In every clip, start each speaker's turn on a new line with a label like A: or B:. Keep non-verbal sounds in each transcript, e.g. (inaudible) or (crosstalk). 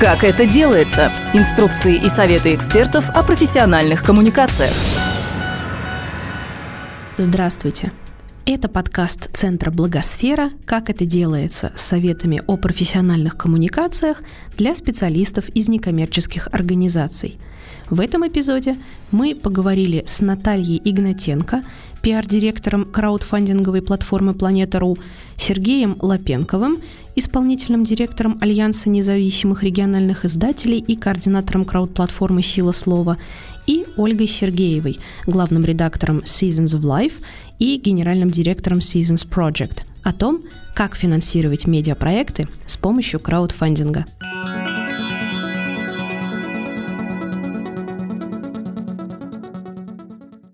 A: Как это делается? Инструкции и советы экспертов о профессиональных коммуникациях.
B: Здравствуйте. Это подкаст Центра Благосфера «Как это делается» с советами о профессиональных коммуникациях для специалистов из некоммерческих организаций. В этом эпизоде мы поговорили с Натальей Игнатенко, пиар-директором краудфандинговой платформы «Планета.ру», Сергеем Лапенковым, исполнительным директором Альянса независимых региональных издателей и координатором крауд-платформы «Сила слова», и Ольгой Сергеевой, главным редактором Seasons of Life и генеральным директором Seasons Project, о том, как финансировать медиапроекты с помощью краудфандинга.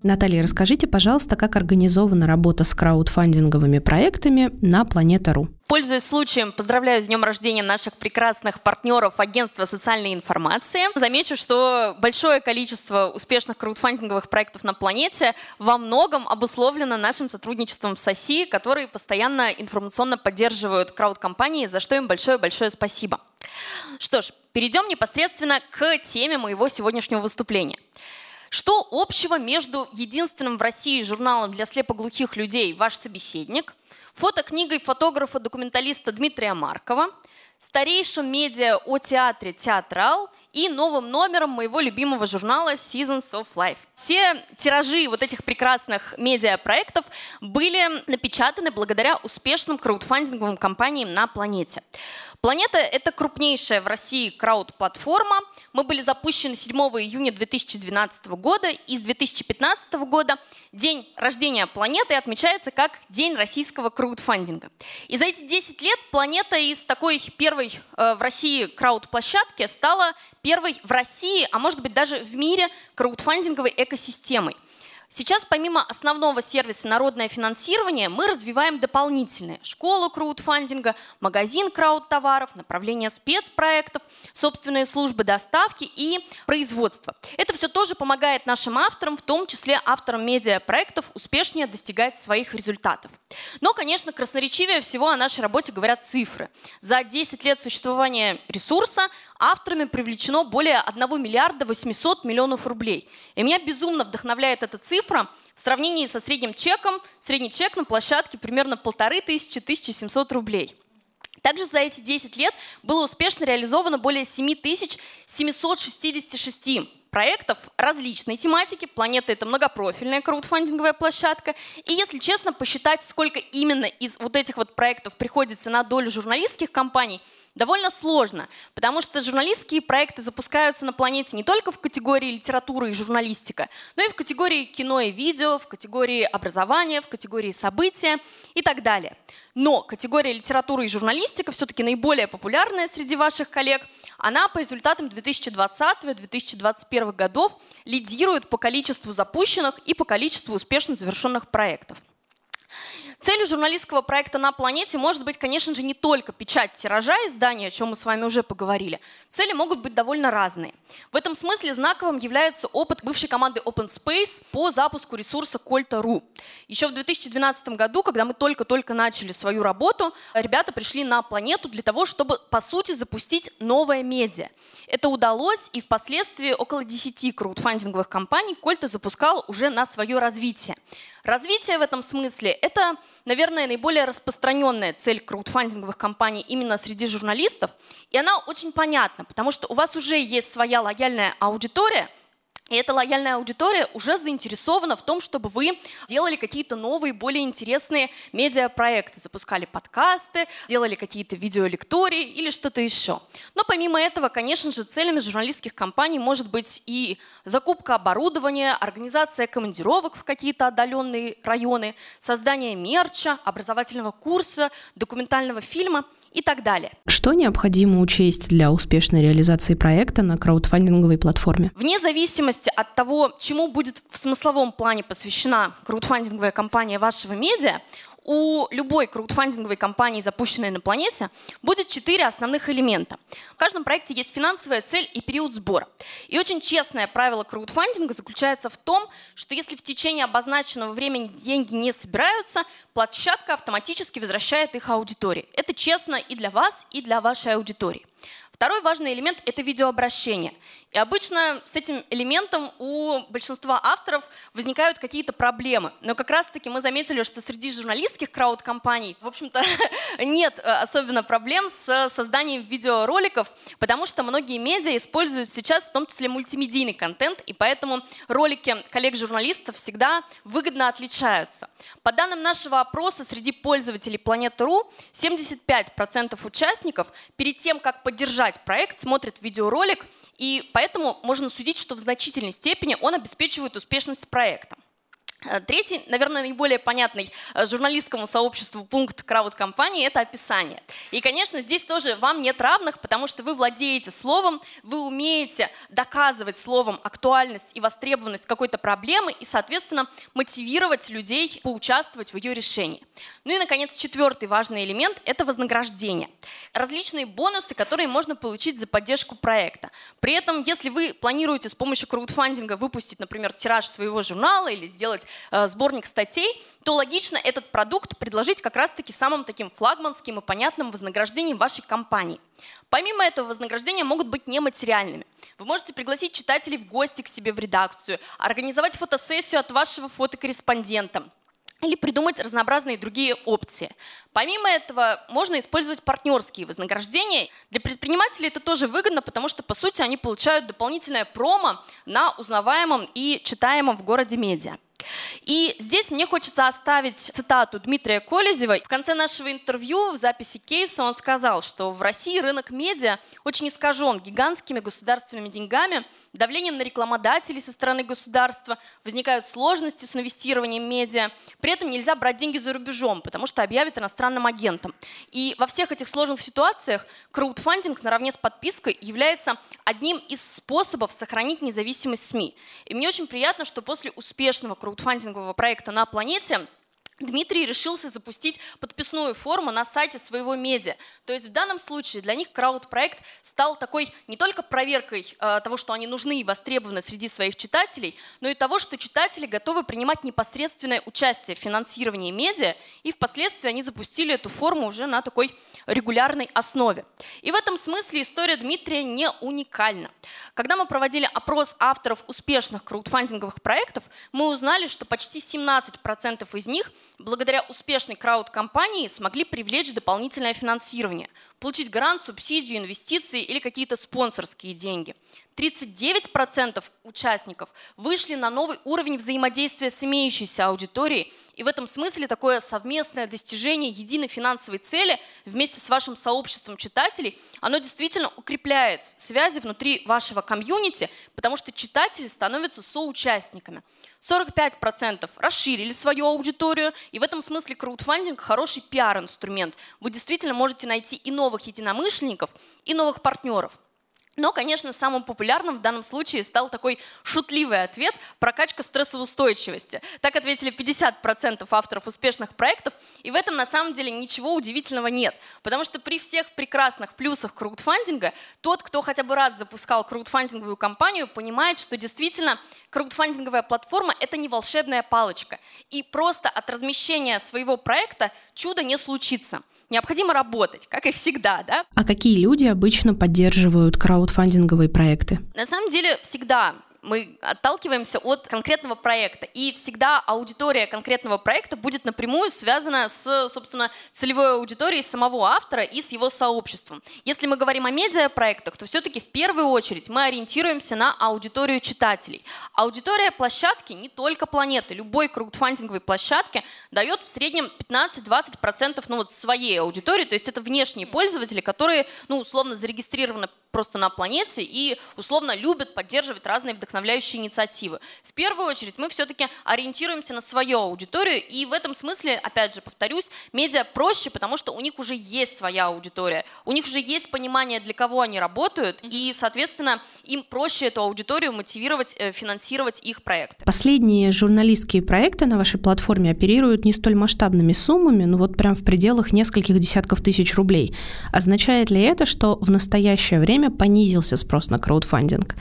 B: Наталья, расскажите, пожалуйста, как организована работа с краудфандинговыми проектами на Планета.ру.
C: Пользуясь случаем, поздравляю с днем рождения наших прекрасных партнеров Агентства социальной информации. Замечу, что большое количество успешных краудфандинговых проектов на планете во многом обусловлено нашим сотрудничеством в СОСИ, которые постоянно информационно поддерживают крауд-компании, за что им большое-большое спасибо. Что ж, перейдем непосредственно к теме моего сегодняшнего выступления. Что общего между единственным в России журналом для слепоглухих людей «Ваш собеседник», фотокнигой фотографа-документалиста Дмитрия Маркова, старейшим медиа о театре «Театрал» и новым номером моего любимого журнала Seasons of Life. Все тиражи вот этих прекрасных медиапроектов были напечатаны благодаря успешным краудфандинговым компаниям на планете. Планета — это крупнейшая в России крауд-платформа. Мы были запущены 7 июня 2012 года, и с 2015 года день рождения планеты отмечается как День российского краудфандинга. И за эти 10 лет планета из такой первой э, в России крауд-площадки стала первой в России, а может быть даже в мире краудфандинговой экосистемой. Сейчас помимо основного сервиса «Народное финансирование» мы развиваем дополнительные. Школу краудфандинга, магазин крауд-товаров, направление спецпроектов, собственные службы доставки и производства. Это все тоже помогает нашим авторам, в том числе авторам медиапроектов, успешнее достигать своих результатов. Но, конечно, красноречивее всего о нашей работе говорят цифры. За 10 лет существования ресурса авторами привлечено более 1 миллиарда 800 миллионов рублей. И меня безумно вдохновляет эта цифра в сравнении со средним чеком. Средний чек на площадке примерно 1500-1700 рублей. Также за эти 10 лет было успешно реализовано более 7766 проектов различной тематики. Планета — это многопрофильная краудфандинговая площадка. И если честно, посчитать, сколько именно из вот этих вот проектов приходится на долю журналистских компаний — довольно сложно, потому что журналистские проекты запускаются на планете не только в категории литература и журналистика, но и в категории кино и видео, в категории образования, в категории события и так далее. Но категория литература и журналистика все-таки наиболее популярная среди ваших коллег. Она по результатам 2020-2021 годов лидирует по количеству запущенных и по количеству успешно завершенных проектов. Целью журналистского проекта «На планете» может быть, конечно же, не только печать тиража издания, о чем мы с вами уже поговорили. Цели могут быть довольно разные. В этом смысле знаковым является опыт бывшей команды Open Space по запуску ресурса Colta.ru. Еще в 2012 году, когда мы только-только начали свою работу, ребята пришли на планету для того, чтобы, по сути, запустить новое медиа. Это удалось, и впоследствии около 10 краудфандинговых компаний Кольта запускал уже на свое развитие. Развитие в этом смысле – это, наверное, наиболее распространенная цель краудфандинговых компаний именно среди журналистов, и она очень понятна, потому что у вас уже есть своя лояльная аудитория – и эта лояльная аудитория уже заинтересована в том, чтобы вы делали какие-то новые, более интересные медиапроекты, запускали подкасты, делали какие-то видеолектории или что-то еще. Но помимо этого, конечно же, целями журналистских компаний может быть и закупка оборудования, организация командировок в какие-то отдаленные районы, создание мерча, образовательного курса, документального фильма – и так далее.
B: Что необходимо учесть для успешной реализации проекта на краудфандинговой платформе?
C: Вне зависимости от того, чему будет в смысловом плане посвящена краудфандинговая компания вашего медиа, у любой краудфандинговой компании, запущенной на планете, будет четыре основных элемента. В каждом проекте есть финансовая цель и период сбора. И очень честное правило краудфандинга заключается в том, что если в течение обозначенного времени деньги не собираются, площадка автоматически возвращает их аудитории. Это честно и для вас, и для вашей аудитории. Второй важный элемент – это видеообращение. И обычно с этим элементом у большинства авторов возникают какие-то проблемы. Но как раз-таки мы заметили, что среди журналистских крауд-компаний, в общем-то, (laughs) нет э, особенно проблем с созданием видеороликов, потому что многие медиа используют сейчас в том числе мультимедийный контент, и поэтому ролики коллег-журналистов всегда выгодно отличаются. По данным нашего опроса среди пользователей Планеты.ру, 75% участников перед тем, как поддержать проект, смотрят видеоролик, и поэтому можно судить, что в значительной степени он обеспечивает успешность проекта. Э, третий, наверное, наиболее понятный э, журналистскому сообществу пункт крауд-компании – это описание. И, конечно, здесь тоже вам нет равных, потому что вы владеете словом, вы умеете доказывать словом актуальность и востребованность какой-то проблемы и, соответственно, мотивировать людей поучаствовать в ее решении. Ну и, наконец, четвертый важный элемент – это вознаграждение. Различные бонусы, которые можно получить за поддержку проекта. При этом, если вы планируете с помощью краудфандинга выпустить, например, тираж своего журнала или сделать сборник статей, то логично этот продукт предложить как раз-таки самым таким флагманским и понятным вознаграждением вашей компании. Помимо этого, вознаграждения могут быть нематериальными. Вы можете пригласить читателей в гости к себе в редакцию, организовать фотосессию от вашего фотокорреспондента, или придумать разнообразные другие опции. Помимо этого, можно использовать партнерские вознаграждения. Для предпринимателей это тоже выгодно, потому что, по сути, они получают дополнительное промо на узнаваемом и читаемом в городе медиа. И здесь мне хочется оставить цитату Дмитрия Колезева. В конце нашего интервью в записи кейса он сказал, что в России рынок медиа очень искажен гигантскими государственными деньгами, давлением на рекламодателей со стороны государства, возникают сложности с инвестированием медиа. При этом нельзя брать деньги за рубежом, потому что объявят иностранным агентом. И во всех этих сложных ситуациях краудфандинг наравне с подпиской является одним из способов сохранить независимость СМИ. И мне очень приятно, что после успешного краудфандингового проекта на планете Дмитрий решился запустить подписную форму на сайте своего медиа. То есть в данном случае для них крауд-проект стал такой не только проверкой э, того, что они нужны и востребованы среди своих читателей, но и того, что читатели готовы принимать непосредственное участие в финансировании медиа, и впоследствии они запустили эту форму уже на такой регулярной основе. И в этом смысле история Дмитрия не уникальна. Когда мы проводили опрос авторов успешных краудфандинговых проектов, мы узнали, что почти 17% из них – благодаря успешной крауд-компании смогли привлечь дополнительное финансирование, получить грант, субсидию, инвестиции или какие-то спонсорские деньги. 39% участников вышли на новый уровень взаимодействия с имеющейся аудиторией, и в этом смысле такое совместное достижение единой финансовой цели вместе с вашим сообществом читателей, оно действительно укрепляет связи внутри вашего комьюнити, потому что читатели становятся соучастниками. 45% расширили свою аудиторию, и в этом смысле краудфандинг хороший пиар-инструмент. Вы действительно можете найти и новых единомышленников, и новых партнеров. Но, конечно, самым популярным в данном случае стал такой шутливый ответ – прокачка стрессоустойчивости. Так ответили 50% авторов успешных проектов, и в этом на самом деле ничего удивительного нет. Потому что при всех прекрасных плюсах краудфандинга, тот, кто хотя бы раз запускал краудфандинговую кампанию, понимает, что действительно краудфандинговая платформа – это не волшебная палочка. И просто от размещения своего проекта чудо не случится – необходимо работать, как и всегда, да?
B: А какие люди обычно поддерживают краудфандинговые проекты?
C: На самом деле всегда мы отталкиваемся от конкретного проекта. И всегда аудитория конкретного проекта будет напрямую связана с, собственно, целевой аудиторией самого автора и с его сообществом. Если мы говорим о медиапроектах, то все-таки в первую очередь мы ориентируемся на аудиторию читателей. Аудитория площадки не только планеты. Любой краудфандинговой площадке дает в среднем 15-20% ну, вот своей аудитории, то есть это внешние пользователи, которые, ну, условно, зарегистрированы просто на планете и условно любят поддерживать разные вдохновляющие инициативы. В первую очередь мы все-таки ориентируемся на свою аудиторию, и в этом смысле, опять же, повторюсь, медиа проще, потому что у них уже есть своя аудитория, у них уже есть понимание, для кого они работают, и, соответственно, им проще эту аудиторию мотивировать, э, финансировать их проекты.
B: Последние журналистские проекты на вашей платформе оперируют не столь масштабными суммами, но вот прям в пределах нескольких десятков тысяч рублей. Означает ли это, что в настоящее время время понизился спрос на краудфандинг?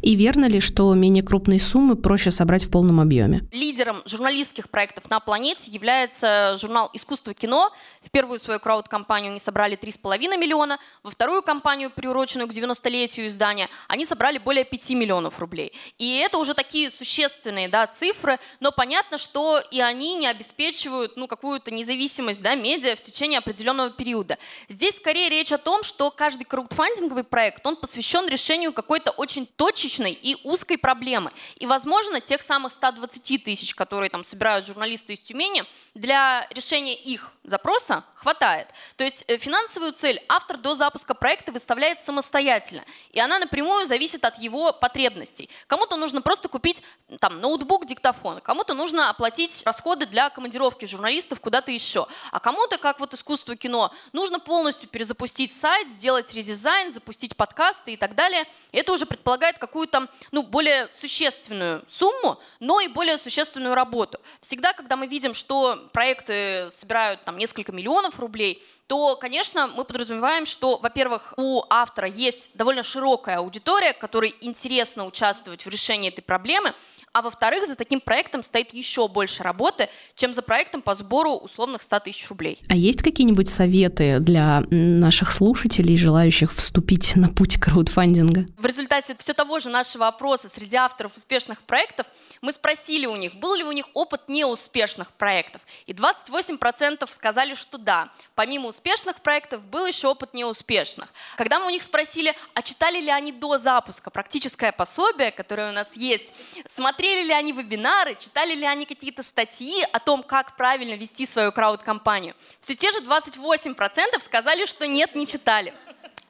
B: И верно ли, что менее крупные суммы проще собрать в полном объеме?
C: Лидером журналистских проектов на планете является журнал «Искусство кино». В первую свою крауд-компанию они собрали 3,5 миллиона, во вторую компанию, приуроченную к 90-летию издания, они собрали более 5 миллионов рублей. И это уже такие существенные да, цифры, но понятно, что и они не обеспечивают ну, какую-то независимость да, медиа в течение определенного периода. Здесь скорее речь о том, что каждый краудфандинговый проект, он посвящен решению какой-то очень точечной и узкой проблемы. И, возможно, тех самых 120 тысяч, которые там собирают журналисты из Тюмени, для решения их запроса хватает. То есть э, финансовую цель автор до запуска проекта выставляет самостоятельно, и она напрямую зависит от его потребностей. Кому-то нужно просто купить там, ноутбук, диктофон, кому-то нужно оплатить расходы для командировки журналистов куда-то еще, а кому-то, как вот искусство кино, нужно полностью перезапустить сайт, сделать редизайн, запустить подкасты и так далее. Это уже предполагает какую-то ну, более существенную сумму, но и более существенную работу. Всегда, когда мы видим, что проекты собирают там несколько миллионов рублей, то, конечно, мы подразумеваем, что, во-первых, у автора есть довольно широкая аудитория, которой интересно участвовать в решении этой проблемы, а во-вторых, за таким проектом стоит еще больше работы, чем за проектом по сбору условных 100 тысяч рублей.
B: А есть какие-нибудь советы для наших слушателей, желающих вступить на путь краудфандинга?
C: В результате все того же нашего опроса среди авторов успешных проектов мы спросили у них, был ли у них опыт неуспешных проектов. И 28% сказали, что да. Помимо успешных проектов был еще опыт неуспешных. Когда мы у них спросили, а читали ли они до запуска практическое пособие, которое у нас есть, смотрели смотрели ли они вебинары, читали ли они какие-то статьи о том, как правильно вести свою крауд-компанию. Все те же 28% сказали, что нет, не читали.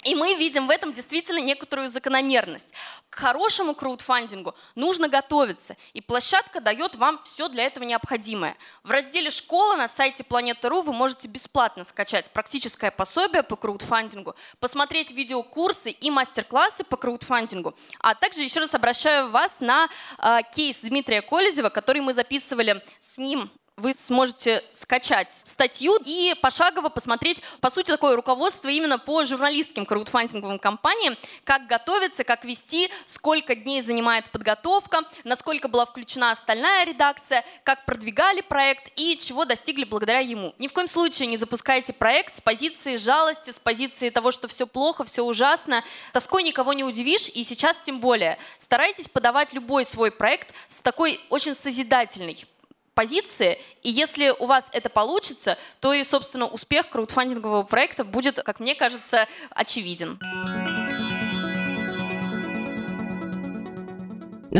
C: И мы видим в этом действительно некоторую закономерность. К хорошему краудфандингу нужно готовиться, и площадка дает вам все для этого необходимое. В разделе «Школа» на сайте Планета.ру вы можете бесплатно скачать практическое пособие по краудфандингу, посмотреть видеокурсы и мастер-классы по краудфандингу. А также еще раз обращаю вас на э, кейс Дмитрия Колезева, который мы записывали с ним вы сможете скачать статью и пошагово посмотреть, по сути, такое руководство именно по журналистским краудфандинговым компаниям, как готовиться, как вести, сколько дней занимает подготовка, насколько была включена остальная редакция, как продвигали проект и чего достигли благодаря ему. Ни в коем случае не запускайте проект с позиции жалости, с позиции того, что все плохо, все ужасно. Тоской никого не удивишь, и сейчас тем более. Старайтесь подавать любой свой проект с такой очень созидательной позиции, и если у вас это получится, то и, собственно, успех краудфандингового проекта будет, как мне кажется, очевиден.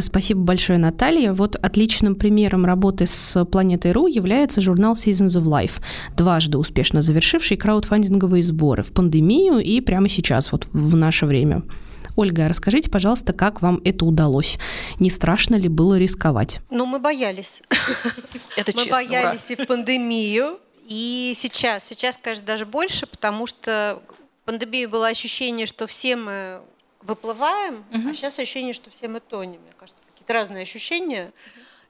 B: Спасибо большое, Наталья. Вот отличным примером работы с Планетой.ру является журнал Seasons of Life, дважды успешно завершивший краудфандинговые сборы в пандемию и прямо сейчас, вот в наше время. Ольга, расскажите, пожалуйста, как вам это удалось? Не страшно ли было рисковать?
D: Ну, мы боялись. (laughs)
C: Это
D: Мы боялись и в пандемию, и сейчас. Сейчас, конечно, даже больше, потому что в пандемии было ощущение, что все мы выплываем, а сейчас ощущение, что все мы тонем. Мне кажется, какие-то разные ощущения.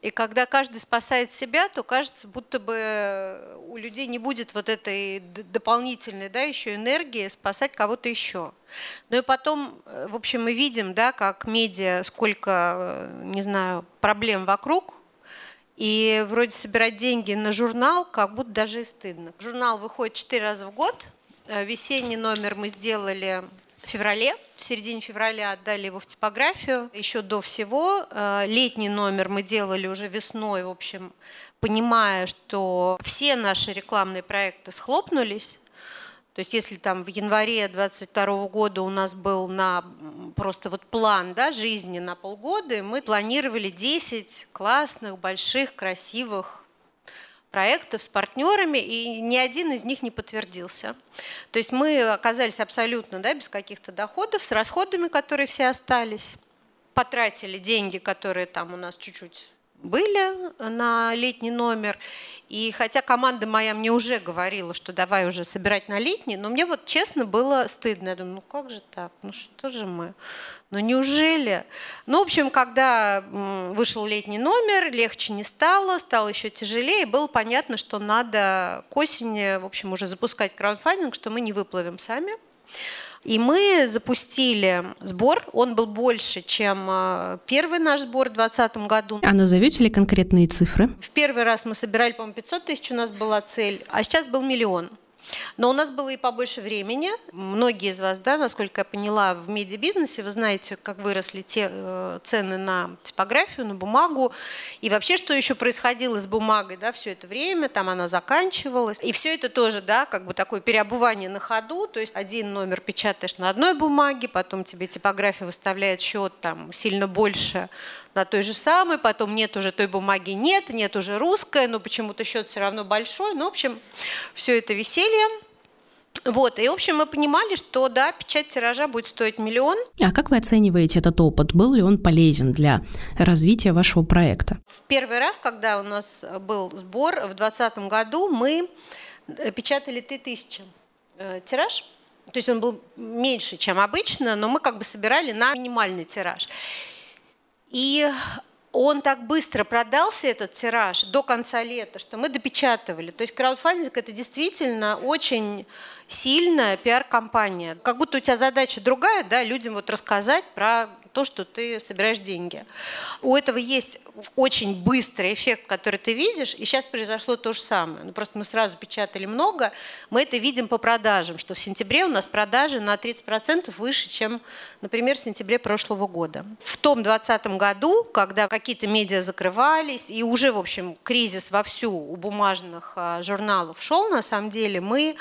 D: И когда каждый спасает себя, то кажется, будто бы у людей не будет вот этой дополнительной, да, еще энергии спасать кого-то еще. Ну и потом, э, в общем, мы видим, да, как медиа, сколько, э, не знаю, проблем вокруг, и вроде собирать деньги на журнал, как будто даже и стыдно. Журнал выходит четыре раза в год. Э, весенний номер мы сделали в феврале, в середине февраля отдали его в типографию. Еще до всего э, летний номер мы делали уже весной, в общем, понимая, что все наши рекламные проекты схлопнулись. То есть если там в январе 22 года у нас был на просто вот план да, жизни на полгода, мы планировали 10 классных, больших, красивых проектов с партнерами, и ни один из них не подтвердился. То есть мы оказались абсолютно да, без каких-то доходов, с расходами, которые все остались. Потратили деньги, которые там у нас чуть-чуть были на летний номер. И хотя команда моя мне уже говорила, что давай уже собирать на летний, но мне вот честно было стыдно. Я думаю, ну как же так? Ну что же мы? Ну неужели? Ну, в общем, когда вышел летний номер, легче не стало, стало еще тяжелее, было понятно, что надо к осени, в общем, уже запускать краудфандинг, что мы не выплывем сами. И мы запустили сбор. Он был больше, чем э, первый наш сбор в 2020 году.
B: А назовете ли конкретные цифры?
D: В первый раз мы собирали, по-моему, 500 тысяч у нас была цель, а сейчас был миллион. Но у нас было и побольше времени. Многие из вас, да, насколько я поняла, в медиабизнесе, вы знаете, как выросли те э, цены на типографию, на бумагу. И вообще, что еще происходило с бумагой, да, все это время, там она заканчивалась. И все это тоже, да, как бы такое переобувание на ходу. То есть один номер печатаешь на одной бумаге, потом тебе типография выставляет счет там сильно больше на той же самой, потом нет уже той бумаги, нет, нет уже русская, но почему-то счет все равно большой. Ну, в общем, все это веселье. Вот, и, в общем, мы понимали, что, да, печать тиража будет стоить миллион.
B: А как вы оцениваете этот опыт? Был ли он полезен для развития вашего проекта?
D: В первый раз, когда у нас был сбор в 2020 году, мы печатали 3000 э, тираж. То есть он был меньше, чем обычно, но мы как бы собирали на минимальный тираж. И он так быстро продался, этот тираж, до конца лета, что мы допечатывали. То есть краудфандинг – это действительно очень сильная пиар-компания. Как будто у тебя задача другая, да, людям вот рассказать про то, что ты собираешь деньги. У этого есть очень быстрый эффект, который ты видишь, и сейчас произошло то же самое. Ну, просто мы сразу печатали много, мы это видим по продажам, что в сентябре у нас продажи на 30% выше, чем, например, в сентябре прошлого года. В том 2020 году, когда какие-то медиа закрывались, и уже, в общем, кризис вовсю у бумажных а, журналов шел, на самом деле, мы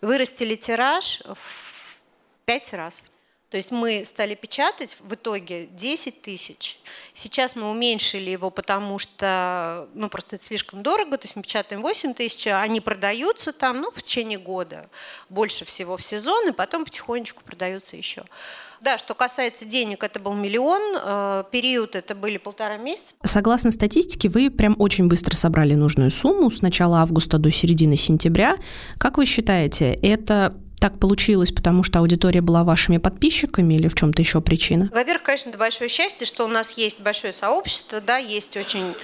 D: вырастили тираж в пять раз. То есть мы стали печатать в итоге 10 тысяч. Сейчас мы уменьшили его, потому что ну, просто это слишком дорого. То есть мы печатаем 8 тысяч, а они продаются там ну, в течение года. Больше всего в сезон, и потом потихонечку продаются еще. Да, что касается денег, это был миллион, э, период это были полтора месяца.
B: Согласно статистике, вы прям очень быстро собрали нужную сумму с начала августа до середины сентября. Как вы считаете, это так получилось, потому что аудитория была вашими подписчиками или в чем-то еще причина?
D: Во-первых, конечно, это большое счастье, что у нас есть большое сообщество, да, есть очень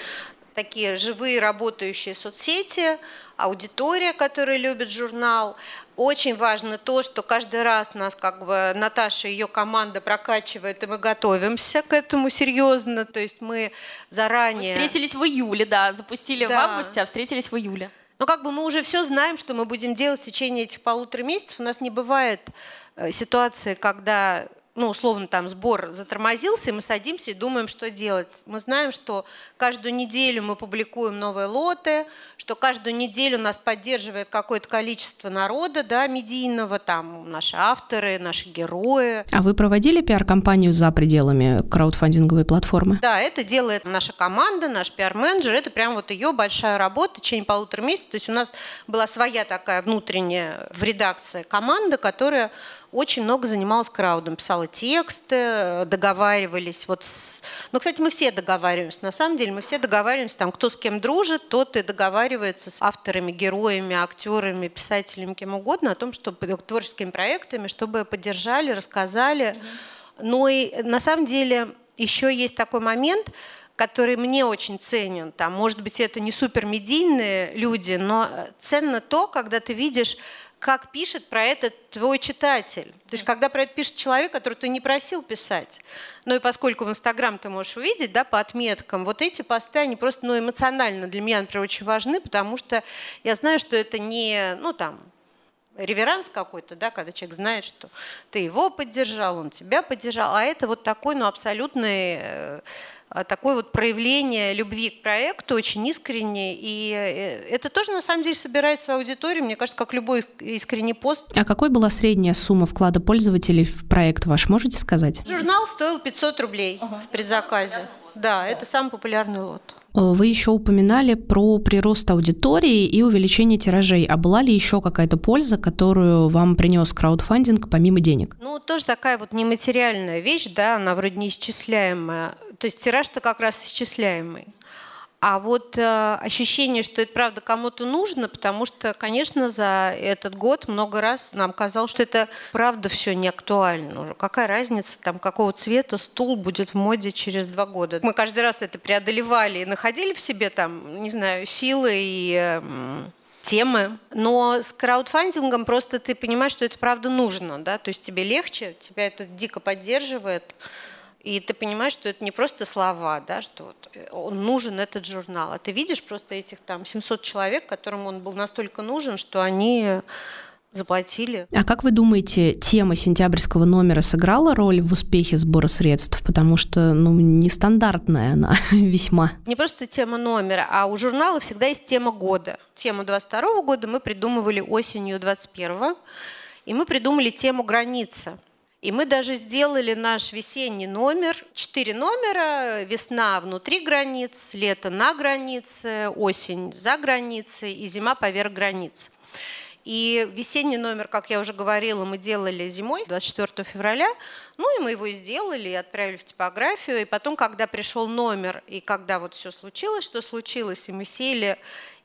D: такие живые работающие соцсети, аудитория, которая любит журнал. Очень важно то, что каждый раз нас как бы Наташа и ее команда прокачивает, и мы готовимся к этому серьезно. То есть мы заранее...
C: Мы встретились в июле, да, запустили да. в августе, а встретились в июле.
D: Но как бы мы уже все знаем, что мы будем делать в течение этих полутора месяцев. У нас не бывает э, ситуации, когда ну, условно, там сбор затормозился, и мы садимся и думаем, что делать. Мы знаем, что каждую неделю мы публикуем новые лоты, что каждую неделю нас поддерживает какое-то количество народа, да, медийного, там наши авторы, наши герои.
B: А вы проводили пиар-компанию за пределами краудфандинговой платформы?
D: Да, это делает наша команда, наш пиар-менеджер, это прям вот ее большая работа в течение полутора месяцев. То есть у нас была своя такая внутренняя в редакции команда, которая очень много занималась краудом, писала тексты, договаривались. Вот с... Ну, кстати, мы все договариваемся. На самом деле мы все договариваемся, там, кто с кем дружит, тот и договаривается с авторами, героями, актерами, писателями, кем угодно о том, чтобы творческими проектами, чтобы поддержали, рассказали. Но и на самом деле еще есть такой момент, который мне очень ценен. Там, может быть, это не супер медийные люди, но ценно то, когда ты видишь как пишет про это твой читатель. То есть, когда про это пишет человек, который ты не просил писать. Ну и поскольку в Инстаграм ты можешь увидеть, да, по отметкам, вот эти посты, они просто, ну, эмоционально для меня, например, очень важны, потому что я знаю, что это не, ну, там, реверанс какой-то, да, когда человек знает, что ты его поддержал, он тебя поддержал, а это вот такой, ну, абсолютный э, такое вот проявление любви к проекту очень искренне. И э, это тоже, на самом деле, собирает свою аудиторию, мне кажется, как любой искренний пост.
B: А какой была средняя сумма вклада пользователей в проект ваш, можете сказать?
D: Журнал стоил 500 рублей в предзаказе. Да, это самый популярный лот.
B: Э, вы еще упоминали про прирост аудитории и увеличение тиражей. А была ли еще какая-то польза, которую вам принес краудфандинг помимо денег?
D: Ну, тоже такая вот нематериальная вещь, да, она вроде неисчисляемая. То есть тираж-то как раз исчисляемый. А вот э, ощущение, что это правда кому-то нужно, потому что, конечно, за этот год много раз нам казалось, что это правда все не актуально уже. Какая разница, там, какого цвета стул будет в моде через два года. Мы каждый раз это преодолевали и находили в себе там, не знаю, силы и э, темы. Но с краудфандингом просто ты понимаешь, что это правда нужно, да, то есть тебе легче, тебя это дико поддерживает. И ты понимаешь, что это не просто слова, да, что вот э, он нужен, этот журнал. А ты видишь просто этих там 700 человек, которым он был настолько нужен, что они заплатили.
B: А как вы думаете, тема сентябрьского номера сыграла роль в успехе сбора средств? Потому что, ну, нестандартная она (laughs) весьма.
D: Не просто тема номера, а у журнала всегда есть тема года. Тему 22 года мы придумывали осенью 21 и мы придумали тему граница. И мы даже сделали наш весенний номер. Четыре номера. Весна внутри границ, лето на границе, осень за границей и зима поверх границ. И весенний номер, как я уже говорила, мы делали зимой, 24 февраля. Ну и мы его сделали, и отправили в типографию. И потом, когда пришел номер, и когда вот все случилось, что случилось, и мы сели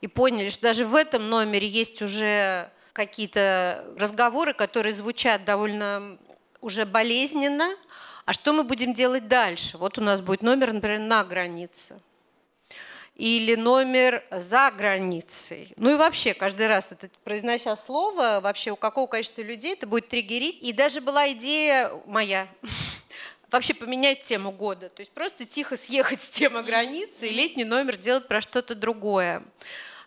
D: и поняли, что даже в этом номере есть уже какие-то разговоры, которые звучат довольно уже болезненно. А что мы будем делать дальше? Вот у нас будет номер, например, на границе или номер за границей. Ну и вообще, каждый раз, это, произнося слово, вообще у какого количества людей это будет триггерить. И даже была идея моя, (laughs) вообще поменять тему года. То есть просто тихо съехать с темы границы и летний номер делать про что-то другое.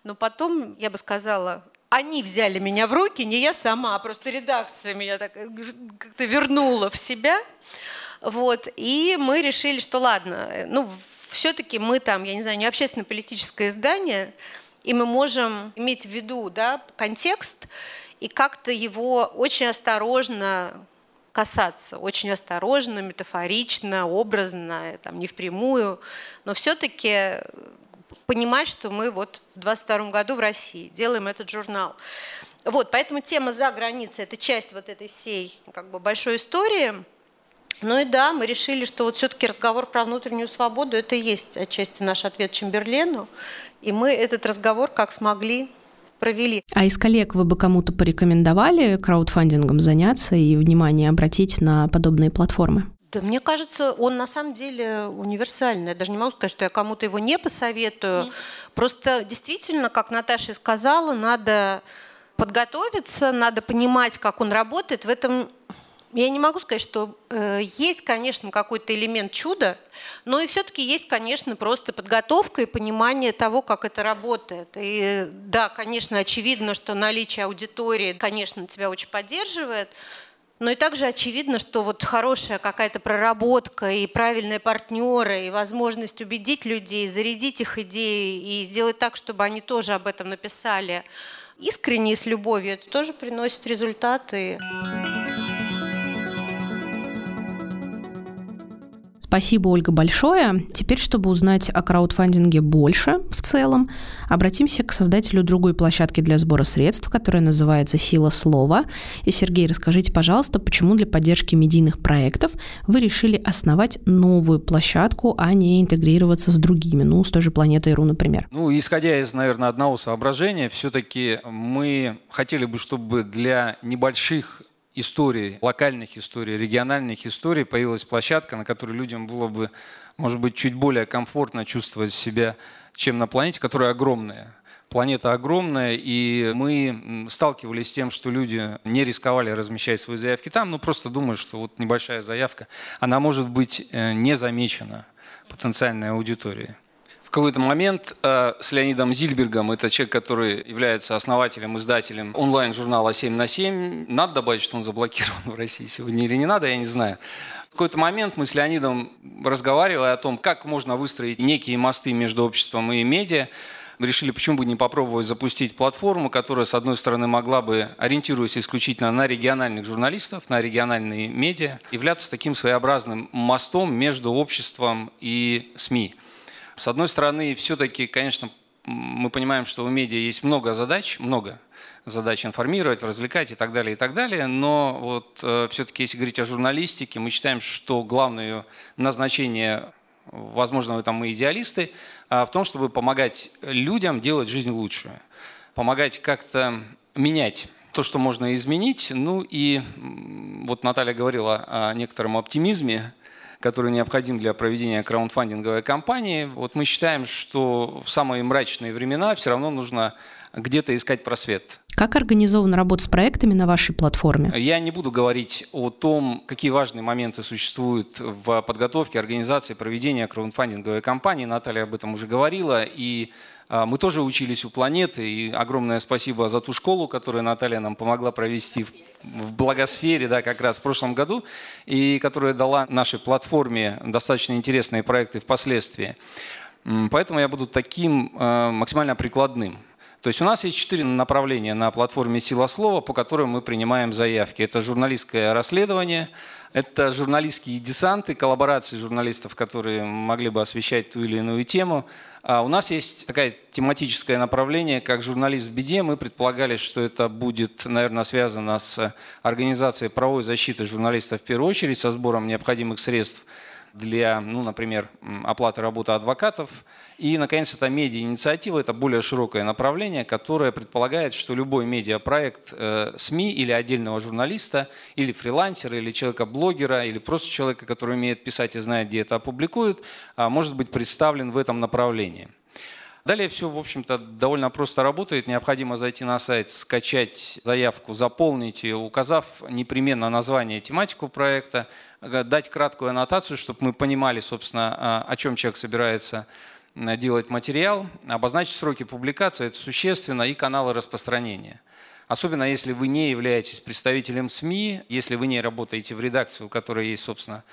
D: Но потом, я бы сказала, они взяли меня в руки, не я сама, а просто редакция меня так э, как-то вернула в себя. Вот, и мы решили, что ладно, э, ну, все-таки мы там, я не знаю, не общественно-политическое издание, и мы можем иметь в виду да, контекст и как-то его очень осторожно касаться, очень осторожно, метафорично, образно, там, не впрямую, но все-таки понимать, что мы вот в 22 году в России делаем этот журнал. Вот, поэтому тема «За границей» – это часть вот этой всей как бы, большой истории – ну и да, мы решили, что вот все-таки разговор про внутреннюю свободу – это и есть отчасти наш ответ Чемберлену. И мы этот разговор как смогли провели.
B: А из коллег вы бы кому-то порекомендовали краудфандингом заняться и внимание обратить на подобные платформы?
D: Да, мне кажется, он на самом деле универсальный. Я даже не могу сказать, что я кому-то его не посоветую. Mm. Просто действительно, как Наташа сказала, надо подготовиться, надо понимать, как он работает. В этом я не могу сказать, что э, есть, конечно, какой-то элемент чуда, но и все-таки есть, конечно, просто подготовка и понимание того, как это работает. И да, конечно, очевидно, что наличие аудитории, конечно, тебя очень поддерживает, но и также очевидно, что вот хорошая какая-то проработка и правильные партнеры, и возможность убедить людей, зарядить их идеи и сделать так, чтобы они тоже об этом написали искренне и с любовью, это тоже приносит результаты.
B: Спасибо, Ольга, большое. Теперь, чтобы узнать о краудфандинге больше в целом, обратимся к создателю другой площадки для сбора средств, которая называется «Сила слова». И, Сергей, расскажите, пожалуйста, почему для поддержки медийных проектов вы решили основать новую площадку, а не интегрироваться с другими, ну, с той же планетой РУ, например?
E: Ну, исходя из, наверное, одного соображения, все-таки мы хотели бы, чтобы для небольших историй, локальных историй, региональных историй появилась площадка, на которой людям было бы, может быть, чуть более комфортно чувствовать себя, чем на планете, которая огромная. Планета огромная, и мы сталкивались с тем, что люди не рисковали размещать свои заявки там, ну просто думают, что вот небольшая заявка, она может быть э, не замечена потенциальной аудиторией. В какой-то момент э, с Леонидом Зильбергом, это человек, который является основателем, издателем онлайн-журнала «7 на 7», надо добавить, что он заблокирован в России сегодня или не надо, я не знаю. В какой-то момент мы с Леонидом разговаривали о том, как можно выстроить некие мосты между обществом и медиа. Мы решили, почему бы не попробовать запустить платформу, которая, с одной стороны, могла бы, ориентируясь исключительно на региональных журналистов, на региональные медиа, являться таким своеобразным мостом между обществом и СМИ. С одной стороны, все-таки, конечно, мы понимаем, что у медиа есть много задач, много задач информировать, развлекать и так далее, и так далее. Но вот э, все-таки, если говорить о журналистике, мы считаем, что главное назначение, возможно, в этом мы идеалисты, а в том, чтобы помогать людям делать жизнь лучше, помогать как-то менять то, что можно изменить. Ну и вот Наталья говорила о некотором оптимизме, который необходим для проведения краундфандинговой кампании. Вот мы считаем, что в самые мрачные времена все равно нужно где-то искать просвет.
B: Как организована работа с проектами на вашей платформе?
E: Я не буду говорить о том, какие важные моменты существуют в подготовке, организации, проведения краудфандинговой кампании. Наталья об этом уже говорила. И мы тоже учились у планеты. И огромное спасибо за ту школу, которую Наталья нам помогла провести в благосфере да, как раз в прошлом году. И которая дала нашей платформе достаточно интересные проекты впоследствии. Поэтому я буду таким а, максимально прикладным. То есть у нас есть четыре направления на платформе «Сила слова», по которым мы принимаем заявки. Это журналистское расследование, это журналистские десанты, коллаборации журналистов, которые могли бы освещать ту или иную тему. А у нас есть такое тематическое направление, как журналист в беде. Мы предполагали, что это будет, наверное, связано с организацией правовой защиты журналистов в первую очередь, со сбором необходимых средств для, ну, например, оплаты работы адвокатов. И, наконец, это медиа-инициатива, это более широкое направление, которое предполагает, что любой медиапроект э, СМИ или отдельного журналиста, или фрилансера, или человека-блогера, или просто человека, который умеет писать и знает, где это опубликуют, э, может быть представлен в этом направлении. Далее все, в общем-то, довольно просто работает. Необходимо зайти на сайт, скачать заявку, заполнить ее, указав непременно название тематику проекта, дать краткую аннотацию, чтобы мы понимали, собственно, а, о чем человек собирается делать материал, обозначить сроки публикации, это существенно, и каналы распространения. Особенно если вы не являетесь представителем СМИ, если вы не работаете в редакции, у которой есть, собственно,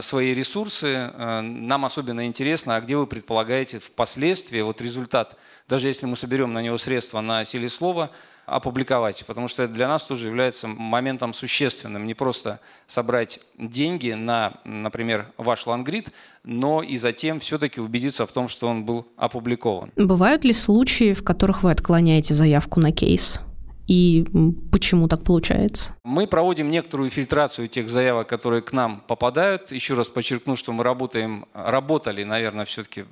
E: свои ресурсы, нам особенно интересно, а где вы предполагаете впоследствии вот результат, даже если мы соберем на него средства на силе слова, опубликовать, потому что это для нас тоже является моментом существенным. Не просто собрать деньги на, например, ваш лангрид, но и затем все-таки убедиться в том, что он был опубликован.
B: Бывают ли случаи, в которых вы отклоняете заявку на кейс? И почему так получается?
E: Мы проводим некоторую фильтрацию тех заявок, которые к нам попадают. Еще раз подчеркну, что мы работаем, работали, наверное, все-таки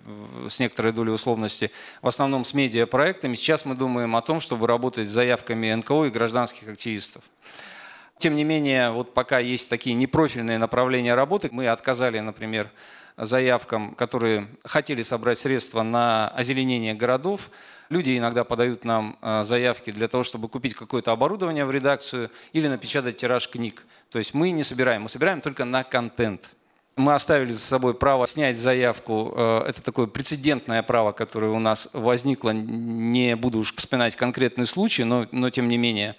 E: с некоторой долей условности, в основном с медиапроектами. Сейчас мы думаем о том, чтобы работать с заявками НКО и гражданских активистов. Тем не менее, вот пока есть такие непрофильные направления работы, мы отказали, например, заявкам, которые хотели собрать средства на озеленение городов, Люди иногда подают нам а, заявки для того, чтобы купить какое-то оборудование в редакцию или напечатать тираж книг. То есть мы не собираем, мы собираем только на контент. Мы оставили за собой право снять заявку. Э, это такое прецедентное право, которое у нас возникло. Не буду уж вспоминать конкретный случай, но, но тем не менее.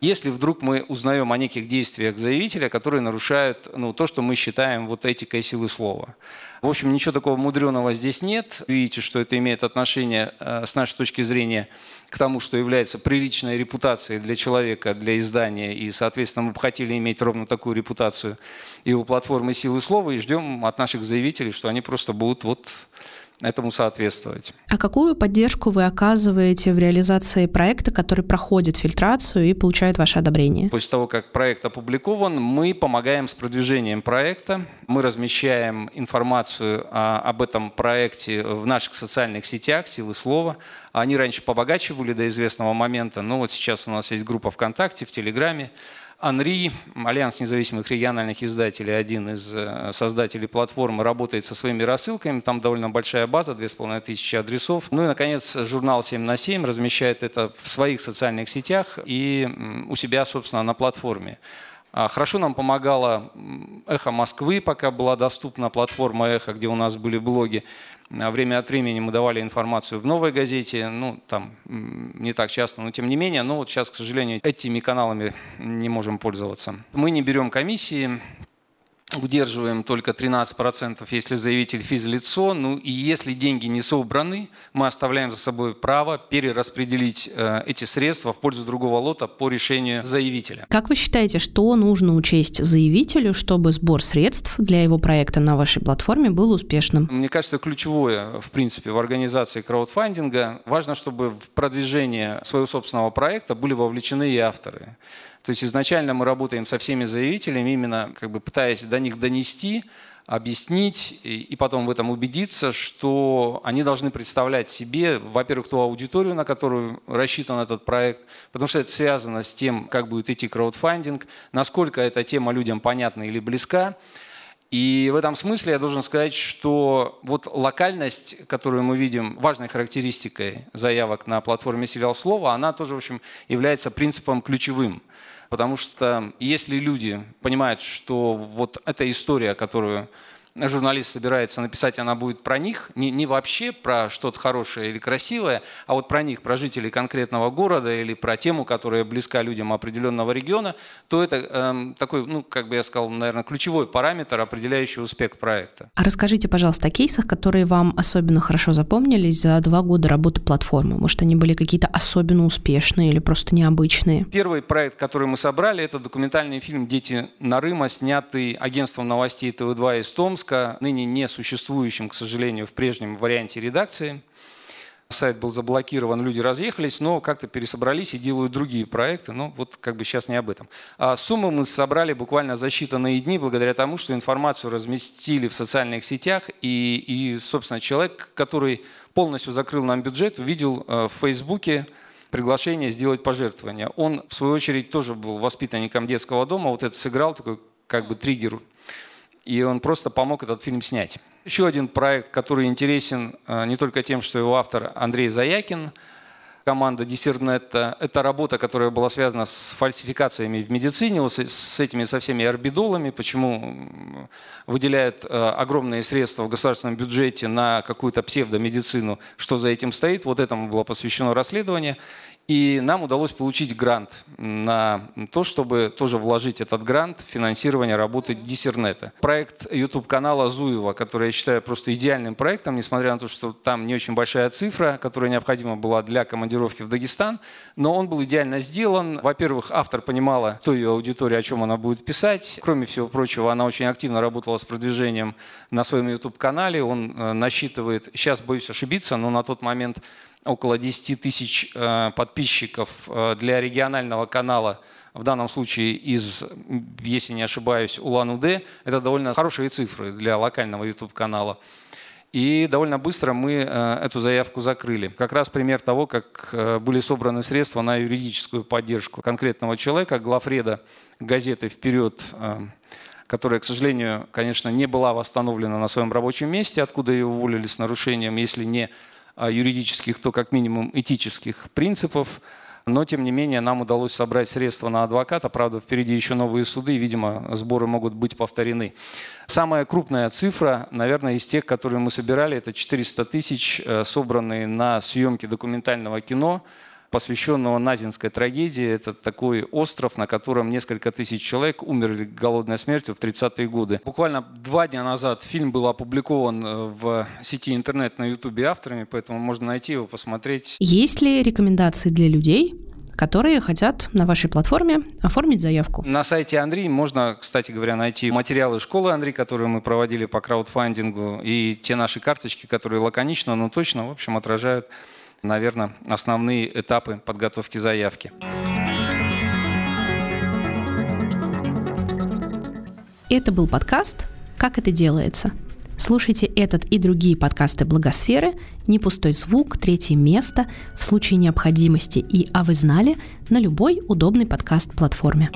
E: Если вдруг мы узнаем о неких действиях заявителя, которые нарушают ну, то, что мы считаем вот этикой силы слова. В общем, ничего такого мудреного здесь нет. Видите, что это имеет отношение э, с нашей точки зрения к тому, что является приличной репутацией для человека, для издания. И, соответственно, мы бы хотели иметь ровно такую репутацию и у платформы «Силы слова», и ждем от наших заявителей, что они просто будут вот этому соответствовать.
B: А какую поддержку вы оказываете в реализации проекта, который проходит фильтрацию и получает ваше одобрение?
E: После того, как проект опубликован, мы помогаем с продвижением проекта. Мы размещаем информацию о, об этом проекте в наших социальных сетях «Силы слова». Они раньше побогаче были до известного момента, но вот сейчас у нас есть группа ВКонтакте, в Телеграме. Анри, Альянс независимых региональных издателей, один из э, создателей платформы, работает со своими рассылками. Там довольно большая база, 2500 адресов. Ну и, наконец, журнал 7 на 7 размещает это в своих социальных сетях и у себя, собственно, на платформе. А, хорошо нам помогала «Эхо Москвы», пока была доступна платформа «Эхо», где у нас были блоги. А время от времени мы давали информацию в новой газете, ну, там не так часто, но тем не менее. Но вот сейчас, к сожалению, этими каналами не можем пользоваться. Мы не берем комиссии, удерживаем только 13%, если заявитель физлицо. Ну и если деньги не собраны, мы оставляем за собой право перераспределить э, эти средства в пользу другого лота по решению заявителя.
B: Как вы считаете, что нужно учесть заявителю, чтобы сбор средств для его проекта на вашей платформе был успешным?
E: Мне кажется, ключевое, в принципе, в организации краудфандинга, важно, чтобы в продвижение своего собственного проекта были вовлечены и авторы. То есть изначально мы работаем со всеми заявителями, именно как бы пытаясь до них донести, объяснить и потом в этом убедиться, что они должны представлять себе, во-первых, ту аудиторию, на которую рассчитан этот проект, потому что это связано с тем, как будет идти краудфандинг, насколько эта тема людям понятна или близка. И в этом смысле я должен сказать, что вот локальность, которую мы видим, важной характеристикой заявок на платформе «Сериал Слова», она тоже, в общем, является принципом ключевым. Потому что если люди понимают, что вот эта история, которую журналист собирается написать, она будет про них, не, не вообще про что-то хорошее или красивое, а вот про них, про жителей конкретного города или про тему, которая близка людям определенного региона, то это э, такой, ну, как бы я сказал, наверное, ключевой параметр, определяющий успех проекта.
B: А расскажите, пожалуйста, о кейсах, которые вам особенно хорошо запомнились за два года работы платформы. Может, они были какие-то особенно успешные или просто необычные?
E: Первый проект, который мы собрали, это документальный фильм «Дети Нарыма», снятый агентством новостей ТВ2 из Томска Омска, ныне не существующим, к сожалению, в прежнем варианте редакции. Сайт был заблокирован, люди разъехались, но как-то пересобрались и делают другие проекты. Но вот как бы сейчас не об этом. А сумму мы собрали буквально за считанные дни, благодаря тому, что информацию разместили в социальных сетях. И, и собственно, человек, который полностью закрыл нам бюджет, увидел э, в Фейсбуке приглашение сделать пожертвование. Он, в свою очередь, тоже был воспитанником детского дома, вот это сыграл такой как бы триггер и он просто помог этот фильм снять. Еще один проект, который интересен э, не только тем, что его автор Андрей Заякин, команда Диссернета. Это работа, которая была связана с фальсификациями в медицине, с этими со всеми орбидолами, почему выделяют э, огромные средства в государственном бюджете на какую-то псевдомедицину, что за этим стоит. Вот этому было посвящено расследование. И нам удалось получить грант на то, чтобы тоже вложить этот грант в финансирование работы Диссернета. Проект YouTube-канала Зуева, который я считаю просто идеальным проектом, несмотря на то, что там не очень большая цифра, которая необходима была для командировки в Дагестан, но он был идеально сделан. Во-первых, автор понимала, кто ее аудитория, о чем она будет писать. Кроме всего прочего, она очень активно работала с продвижением на своем YouTube-канале. Он э, насчитывает, сейчас боюсь ошибиться, но на тот момент около 10 тысяч э, подписчиков э, для регионального канала, в данном случае из, если не ошибаюсь, Улан-Удэ. Это довольно хорошие цифры для локального YouTube-канала. И довольно быстро мы э, эту заявку закрыли. Как раз пример того, как были собраны средства на юридическую поддержку конкретного человека, главреда газеты «Вперед», которая, к сожалению, конечно, не была восстановлена на своем рабочем месте, откуда ее уволили с нарушением, если не юридических, то как минимум этических принципов. Но, тем не менее, нам удалось собрать средства на адвоката. Правда, впереди еще новые суды, и, видимо, сборы могут быть повторены. Самая крупная цифра, наверное, из тех, которые мы собирали, это 400 тысяч, э, собранные на съемки документального кино посвященного Назинской трагедии. Это такой остров, на котором несколько тысяч человек умерли голодной смертью в 30-е годы. Буквально два дня назад фильм был опубликован э, в сети интернет на ютубе авторами, поэтому можно найти его, посмотреть.
B: Есть ли рекомендации для людей, которые хотят на вашей платформе оформить заявку.
E: На сайте Андрей можно, кстати говоря, найти материалы школы Андрей, которые мы проводили по краудфандингу, и те наши карточки, которые лаконично, но точно, в общем, отражают наверное, основные этапы подготовки заявки.
B: Это был подкаст «Как это делается?». Слушайте этот и другие подкасты Благосферы «Не пустой звук», «Третье место» в случае необходимости и «А вы знали» на любой удобной подкаст-платформе.